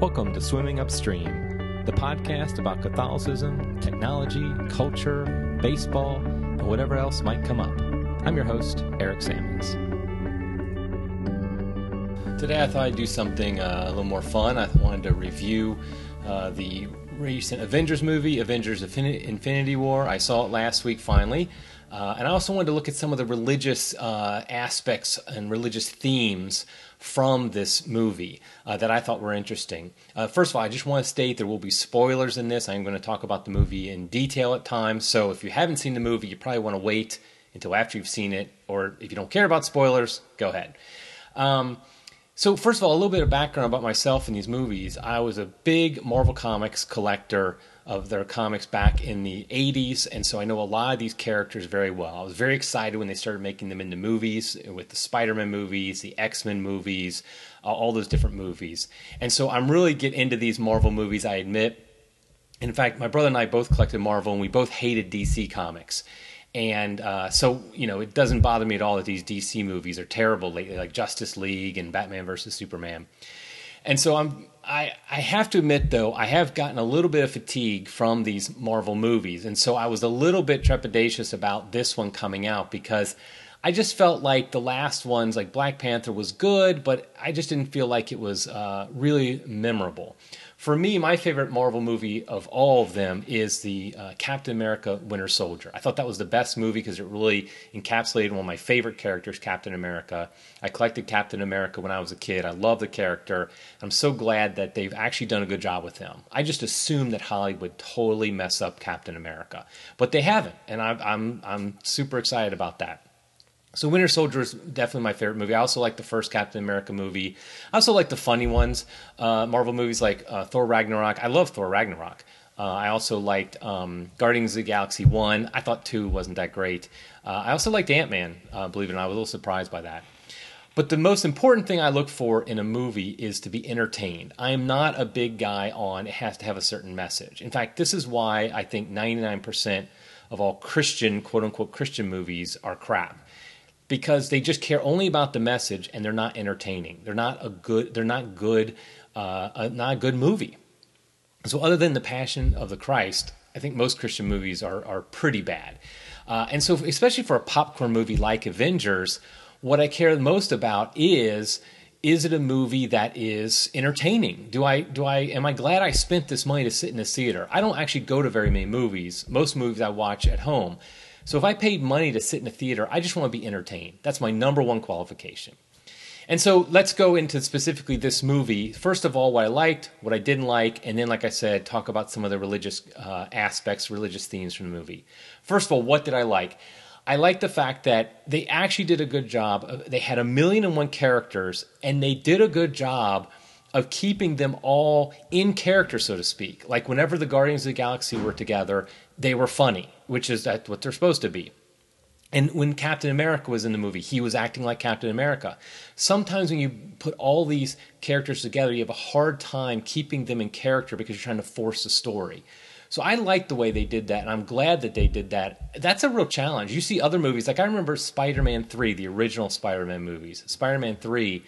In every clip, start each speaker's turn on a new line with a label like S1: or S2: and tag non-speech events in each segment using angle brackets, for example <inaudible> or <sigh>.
S1: Welcome to Swimming Upstream, the podcast about Catholicism, technology, culture, baseball, and whatever else might come up. I'm your host, Eric Sammons. Today I thought I'd do something uh, a little more fun. I wanted to review uh, the recent Avengers movie, Avengers Infinity War. I saw it last week finally. Uh, and I also wanted to look at some of the religious uh, aspects and religious themes from this movie uh, that I thought were interesting. Uh, first of all, I just want to state there will be spoilers in this. I'm going to talk about the movie in detail at times. So if you haven't seen the movie, you probably want to wait until after you've seen it. Or if you don't care about spoilers, go ahead. Um, so, first of all, a little bit of background about myself in these movies. I was a big Marvel Comics collector of their comics back in the 80s, and so I know a lot of these characters very well. I was very excited when they started making them into movies with the Spider Man movies, the X Men movies, uh, all those different movies. And so I'm really get into these Marvel movies, I admit. In fact, my brother and I both collected Marvel, and we both hated DC comics. And uh, so, you know, it doesn't bother me at all that these DC movies are terrible lately, like Justice League and Batman versus Superman. And so I'm I, I have to admit though I have gotten a little bit of fatigue from these Marvel movies, and so I was a little bit trepidatious about this one coming out because I just felt like the last ones, like Black Panther, was good, but I just didn't feel like it was uh, really memorable. For me, my favorite Marvel movie of all of them is the uh, Captain America Winter Soldier. I thought that was the best movie because it really encapsulated one of my favorite characters, Captain America. I collected Captain America when I was a kid. I love the character. I'm so glad that they've actually done a good job with him. I just assumed that Hollywood totally mess up Captain America, but they haven't, and I'm I'm, I'm super excited about that. So Winter Soldier is definitely my favorite movie. I also like the first Captain America movie. I also like the funny ones, uh, Marvel movies like uh, Thor Ragnarok. I love Thor Ragnarok. Uh, I also liked um, Guardians of the Galaxy 1. I thought 2 wasn't that great. Uh, I also liked Ant Man, uh, believe it or not. I was a little surprised by that. But the most important thing I look for in a movie is to be entertained. I am not a big guy on it has to have a certain message. In fact, this is why I think 99% of all Christian, quote unquote, Christian movies are crap because they just care only about the message and they're not entertaining. They're not a good. They're not good. Uh, a, not a good movie. So other than the Passion of the Christ, I think most Christian movies are are pretty bad. Uh, and so, especially for a popcorn movie like Avengers, what I care most about is is it a movie that is entertaining? Do I do I am I glad I spent this money to sit in a theater? I don't actually go to very many movies. Most movies I watch at home. So if I paid money to sit in a theater, I just want to be entertained. That's my number one qualification. And so let's go into specifically this movie. First of all, what I liked, what I didn't like, and then, like I said, talk about some of the religious uh, aspects, religious themes from the movie. First of all, what did I like? I like the fact that they actually did a good job. They had a million and one characters, and they did a good job of keeping them all in character, so to speak. Like whenever the Guardians of the Galaxy were together, they were funny, which is what they're supposed to be. And when Captain America was in the movie, he was acting like Captain America. Sometimes when you put all these characters together, you have a hard time keeping them in character because you're trying to force a story. So I like the way they did that, and I'm glad that they did that. That's a real challenge. You see other movies, like I remember Spider Man 3, the original Spider Man movies. Spider Man 3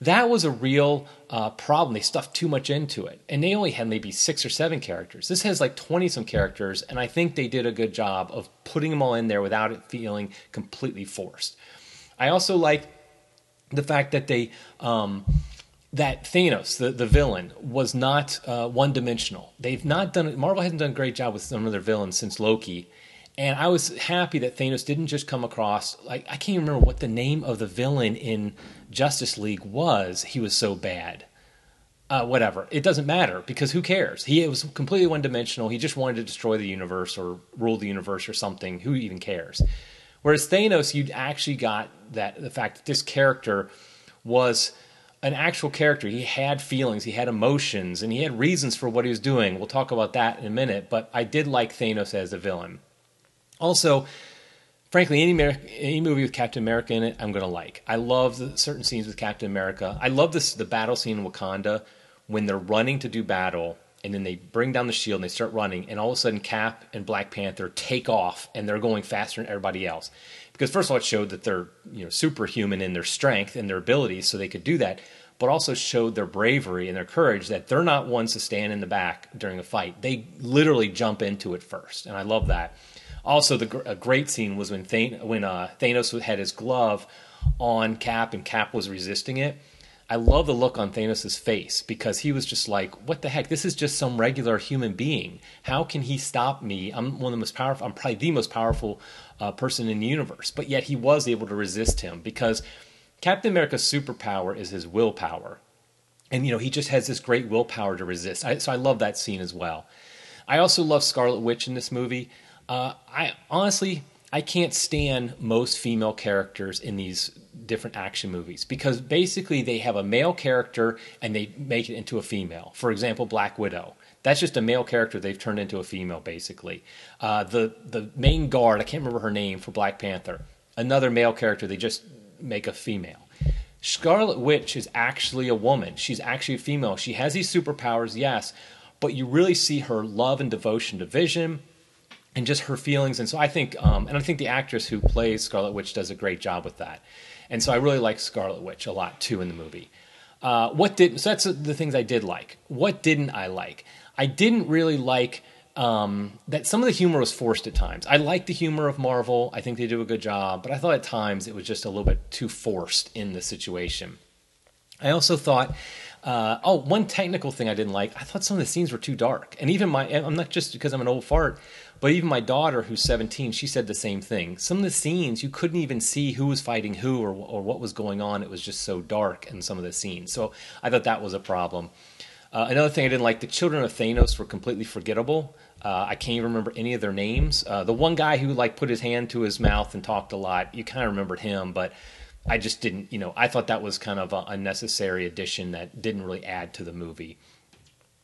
S1: that was a real uh, problem. They stuffed too much into it, and they only had maybe six or seven characters. This has like twenty some characters, and I think they did a good job of putting them all in there without it feeling completely forced. I also like the fact that they. Um, that Thanos, the, the villain, was not uh, one dimensional. They've not done Marvel hasn't done a great job with some of their villains since Loki, and I was happy that Thanos didn't just come across like I can't remember what the name of the villain in Justice League was. He was so bad. Uh, whatever. It doesn't matter because who cares? He was completely one dimensional. He just wanted to destroy the universe or rule the universe or something. Who even cares? Whereas Thanos, you actually got that the fact that this character was an actual character. He had feelings, he had emotions, and he had reasons for what he was doing. We'll talk about that in a minute. But I did like Thanos as a villain. Also, frankly, any any movie with Captain America in it, I'm going to like. I love the certain scenes with Captain America. I love this the battle scene in Wakanda when they're running to do battle, and then they bring down the shield and they start running, and all of a sudden Cap and Black Panther take off, and they're going faster than everybody else. Because first of all, it showed that they're you know superhuman in their strength and their abilities, so they could do that. But also showed their bravery and their courage that they're not ones to stand in the back during a fight. They literally jump into it first, and I love that. Also, the a great scene was when Than- when uh, Thanos had his glove on Cap and Cap was resisting it. I love the look on Thanos' face because he was just like, "What the heck? This is just some regular human being. How can he stop me? I'm one of the most powerful. I'm probably the most powerful uh, person in the universe." But yet he was able to resist him because Captain America's superpower is his willpower, and you know he just has this great willpower to resist. I, so I love that scene as well. I also love Scarlet Witch in this movie. Uh, I honestly I can't stand most female characters in these different action movies because basically they have a male character and they make it into a female. For example, Black Widow. That's just a male character they've turned into a female, basically. Uh, the the main guard, I can't remember her name for Black Panther. Another male character they just make a female. Scarlet Witch is actually a woman. She's actually a female. She has these superpowers, yes, but you really see her love and devotion to Vision and just her feelings. And so I think, um, and I think the actress who plays Scarlet Witch does a great job with that. And so I really like Scarlet Witch a lot too in the movie. Uh, what did so that's the things I did like. What didn't I like? I didn't really like um, that some of the humor was forced at times. I like the humor of Marvel. I think they do a good job, but I thought at times it was just a little bit too forced in the situation. I also thought uh, oh, one technical thing I didn't like. I thought some of the scenes were too dark, and even my I'm not just because I'm an old fart, but even my daughter, who's 17, she said the same thing. Some of the scenes you couldn't even see who was fighting who or or what was going on. It was just so dark in some of the scenes. So I thought that was a problem. Uh, another thing I didn't like: the children of Thanos were completely forgettable. Uh, I can't even remember any of their names. Uh, the one guy who like put his hand to his mouth and talked a lot, you kind of remembered him, but I just didn't, you know, I thought that was kind of a unnecessary addition that didn't really add to the movie.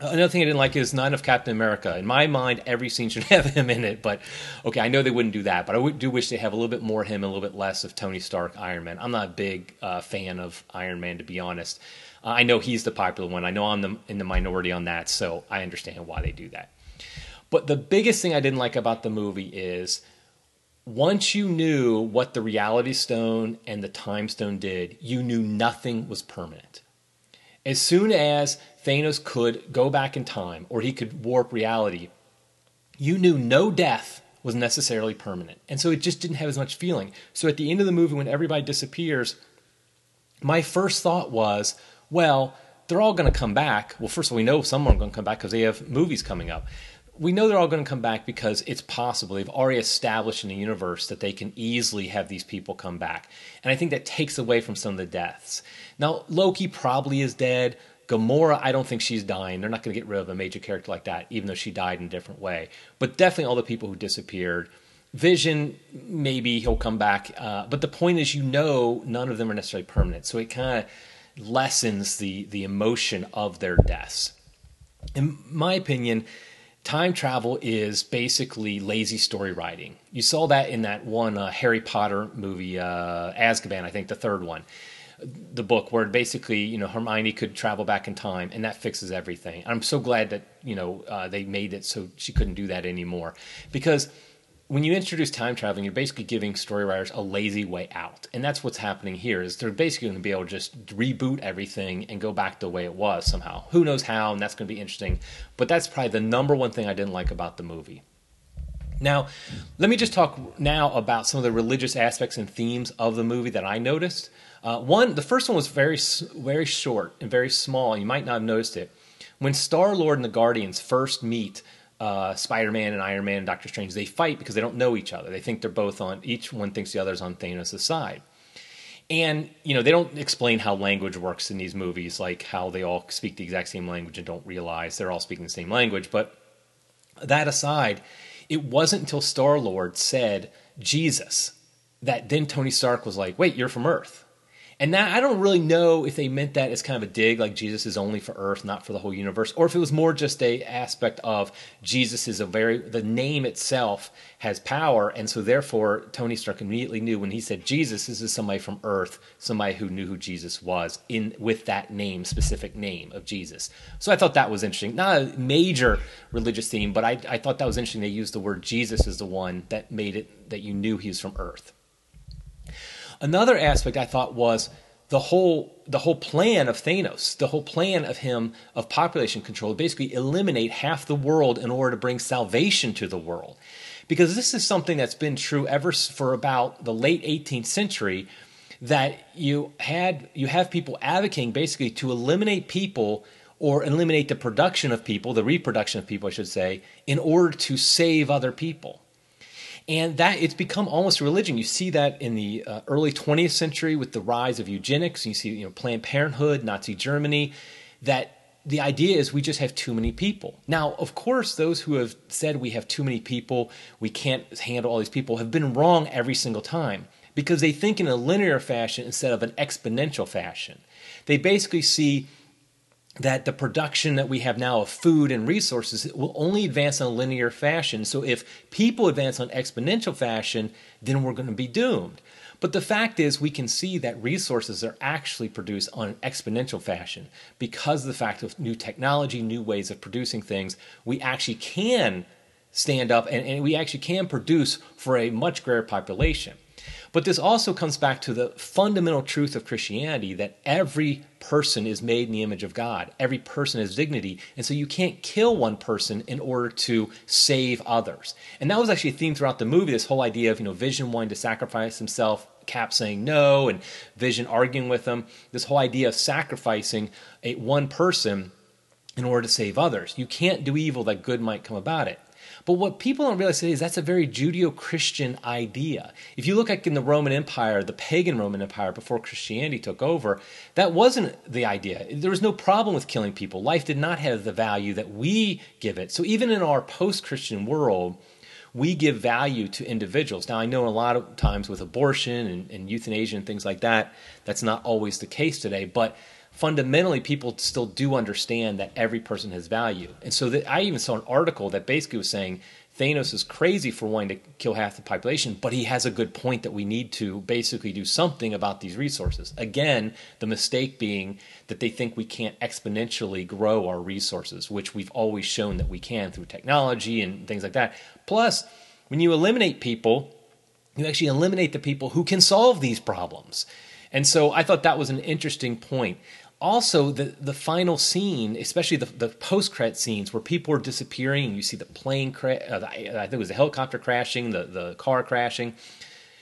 S1: Uh, another thing I didn't like is none of Captain America. In my mind, every scene should <laughs> have him in it, but okay, I know they wouldn't do that, but I do wish they have a little bit more him, a little bit less of Tony Stark, Iron Man. I'm not a big uh, fan of Iron Man, to be honest. Uh, I know he's the popular one. I know I'm the, in the minority on that, so I understand why they do that. But the biggest thing I didn't like about the movie is once you knew what the reality stone and the time stone did, you knew nothing was permanent. As soon as Thanos could go back in time or he could warp reality, you knew no death was necessarily permanent. And so it just didn't have as much feeling. So at the end of the movie, when everybody disappears, my first thought was, well, they're all going to come back. Well, first of all, we know some are going to come back because they have movies coming up we know they're all going to come back because it's possible. They've already established in the universe that they can easily have these people come back. And I think that takes away from some of the deaths. Now, Loki probably is dead. Gamora, I don't think she's dying. They're not going to get rid of a major character like that, even though she died in a different way. But definitely all the people who disappeared. Vision, maybe he'll come back. Uh, but the point is, you know, none of them are necessarily permanent. So it kind of lessens the, the emotion of their deaths. In my opinion, time travel is basically lazy story writing. You saw that in that one uh, Harry Potter movie, uh, Azkaban, I think the third one, the book where basically you know Hermione could travel back in time, and that fixes everything. I'm so glad that you know uh, they made it so she couldn't do that anymore because when you introduce time traveling, you're basically giving story writers a lazy way out, and that's what's happening here. Is they're basically going to be able to just reboot everything and go back the way it was somehow. Who knows how? And that's going to be interesting. But that's probably the number one thing I didn't like about the movie. Now, let me just talk now about some of the religious aspects and themes of the movie that I noticed. Uh, one, the first one was very, very short and very small. You might not have noticed it. When Star Lord and the Guardians first meet uh, Spider-Man and Iron Man and Doctor Strange, they fight because they don't know each other. They think they're both on each one thinks the other's on Thanos' side. And you know they don't explain how language works in these movies, like how they all speak the exact same language and don't realize they're all speaking the same language. But that aside, it wasn't until Star Lord said Jesus that then Tony Stark was like, "Wait, you're from Earth." And that I don't really know if they meant that as kind of a dig, like Jesus is only for Earth, not for the whole universe, or if it was more just a aspect of Jesus is a very the name itself has power, and so therefore Tony Stark immediately knew when he said Jesus, this is somebody from Earth, somebody who knew who Jesus was in with that name, specific name of Jesus. So I thought that was interesting. Not a major religious theme, but I, I thought that was interesting. They used the word Jesus as the one that made it that you knew he was from Earth. Another aspect I thought was the whole the whole plan of Thanos, the whole plan of him of population control, basically eliminate half the world in order to bring salvation to the world. Because this is something that's been true ever for about the late 18th century that you had you have people advocating basically to eliminate people or eliminate the production of people, the reproduction of people I should say, in order to save other people and that it's become almost a religion. You see that in the uh, early 20th century with the rise of eugenics. You see, you know, Planned Parenthood, Nazi Germany. That the idea is we just have too many people. Now, of course, those who have said we have too many people, we can't handle all these people, have been wrong every single time because they think in a linear fashion instead of an exponential fashion. They basically see that the production that we have now of food and resources will only advance in a linear fashion. So if people advance on exponential fashion, then we're going to be doomed. But the fact is, we can see that resources are actually produced on an exponential fashion because of the fact of new technology, new ways of producing things. We actually can stand up and, and we actually can produce for a much greater population. But this also comes back to the fundamental truth of Christianity that every person is made in the image of God. Every person has dignity. And so you can't kill one person in order to save others. And that was actually a theme throughout the movie this whole idea of, you know, Vision wanting to sacrifice himself, Cap saying no, and Vision arguing with him. This whole idea of sacrificing a, one person in order to save others. You can't do evil that good might come about it. But what people don't realize today is that's a very Judeo Christian idea. If you look like in the Roman Empire, the pagan Roman Empire before Christianity took over, that wasn't the idea. There was no problem with killing people. Life did not have the value that we give it. So even in our post Christian world, we give value to individuals. Now, I know a lot of times with abortion and, and euthanasia and things like that, that's not always the case today. But fundamentally people still do understand that every person has value. And so that I even saw an article that basically was saying Thanos is crazy for wanting to kill half the population, but he has a good point that we need to basically do something about these resources. Again, the mistake being that they think we can't exponentially grow our resources, which we've always shown that we can through technology and things like that. Plus, when you eliminate people, you actually eliminate the people who can solve these problems. And so I thought that was an interesting point also the the final scene, especially the the post credit scenes where people are disappearing, you see the plane crash. Uh, I think it was the helicopter crashing, the the car crashing,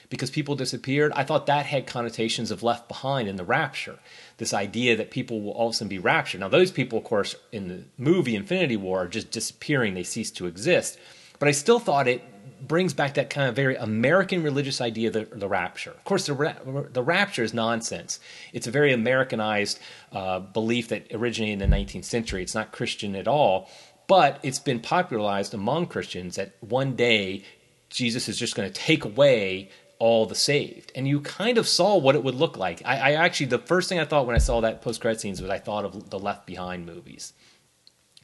S1: because people disappeared. I thought that had connotations of left behind in the rapture. This idea that people will all of a sudden be raptured. Now those people, of course, in the movie Infinity War, are just disappearing; they cease to exist. But I still thought it brings back that kind of very American religious idea of the, the rapture. Of course, the, ra- the rapture is nonsense. It's a very Americanized uh, belief that originated in the 19th century. It's not Christian at all, but it's been popularized among Christians that one day Jesus is just going to take away all the saved. And you kind of saw what it would look like. I, I actually, the first thing I thought when I saw that post credit scenes was I thought of the Left Behind movies.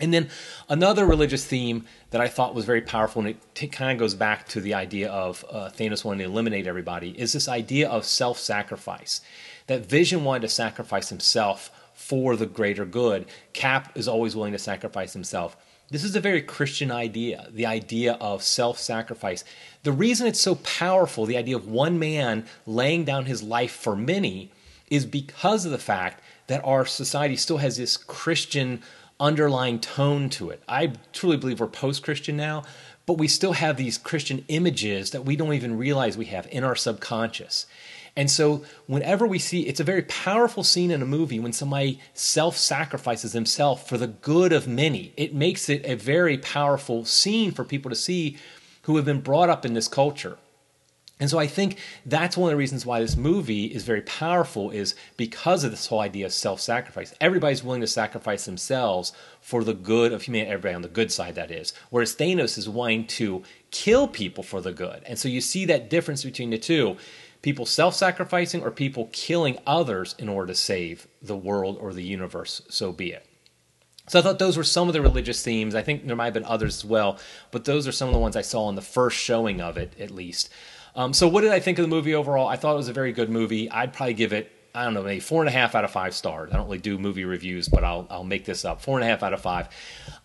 S1: And then another religious theme that I thought was very powerful, and it t- kind of goes back to the idea of uh, Thanos wanting to eliminate everybody, is this idea of self sacrifice. That Vision wanted to sacrifice himself for the greater good. Cap is always willing to sacrifice himself. This is a very Christian idea, the idea of self sacrifice. The reason it's so powerful, the idea of one man laying down his life for many, is because of the fact that our society still has this Christian underlying tone to it. I truly believe we're post Christian now, but we still have these Christian images that we don't even realize we have in our subconscious. And so, whenever we see it's a very powerful scene in a movie when somebody self sacrifices himself for the good of many, it makes it a very powerful scene for people to see who have been brought up in this culture. And so I think that's one of the reasons why this movie is very powerful is because of this whole idea of self-sacrifice. Everybody's willing to sacrifice themselves for the good of humanity, everybody on the good side that is. Whereas Thanos is wanting to kill people for the good. And so you see that difference between the two. People self-sacrificing or people killing others in order to save the world or the universe, so be it. So I thought those were some of the religious themes. I think there might have been others as well, but those are some of the ones I saw in the first showing of it, at least. Um, so, what did I think of the movie overall? I thought it was a very good movie. I'd probably give it, I don't know, maybe four and a half out of five stars. I don't really do movie reviews, but I'll I'll make this up. Four and a half out of five.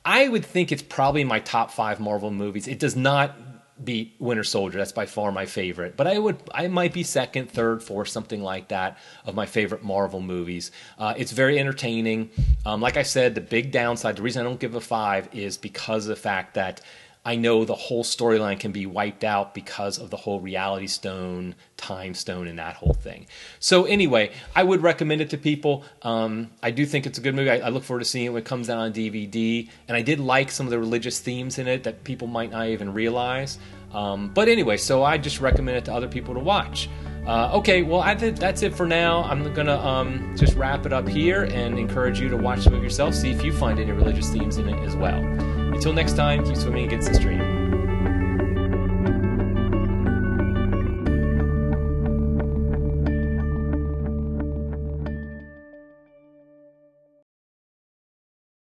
S1: I would think it's probably my top five Marvel movies. It does not beat Winter Soldier. That's by far my favorite. But I would, I might be second, third, fourth, something like that of my favorite Marvel movies. Uh, it's very entertaining. Um, like I said, the big downside, the reason I don't give a five is because of the fact that I know the whole storyline can be wiped out because of the whole reality stone, time stone, and that whole thing. So anyway, I would recommend it to people. Um, I do think it's a good movie. I, I, look forward to seeing it when it comes out on DVD. And I did like some of the religious themes in it that people might not even realize. Um, but anyway, so I just recommend it to other people to watch. Uh, okay, well, I think that's it for now. I'm gonna um, just wrap it up here and encourage you to watch the movie yourself. See if you find any religious themes in it as well. Until next time, keep swimming against the stream.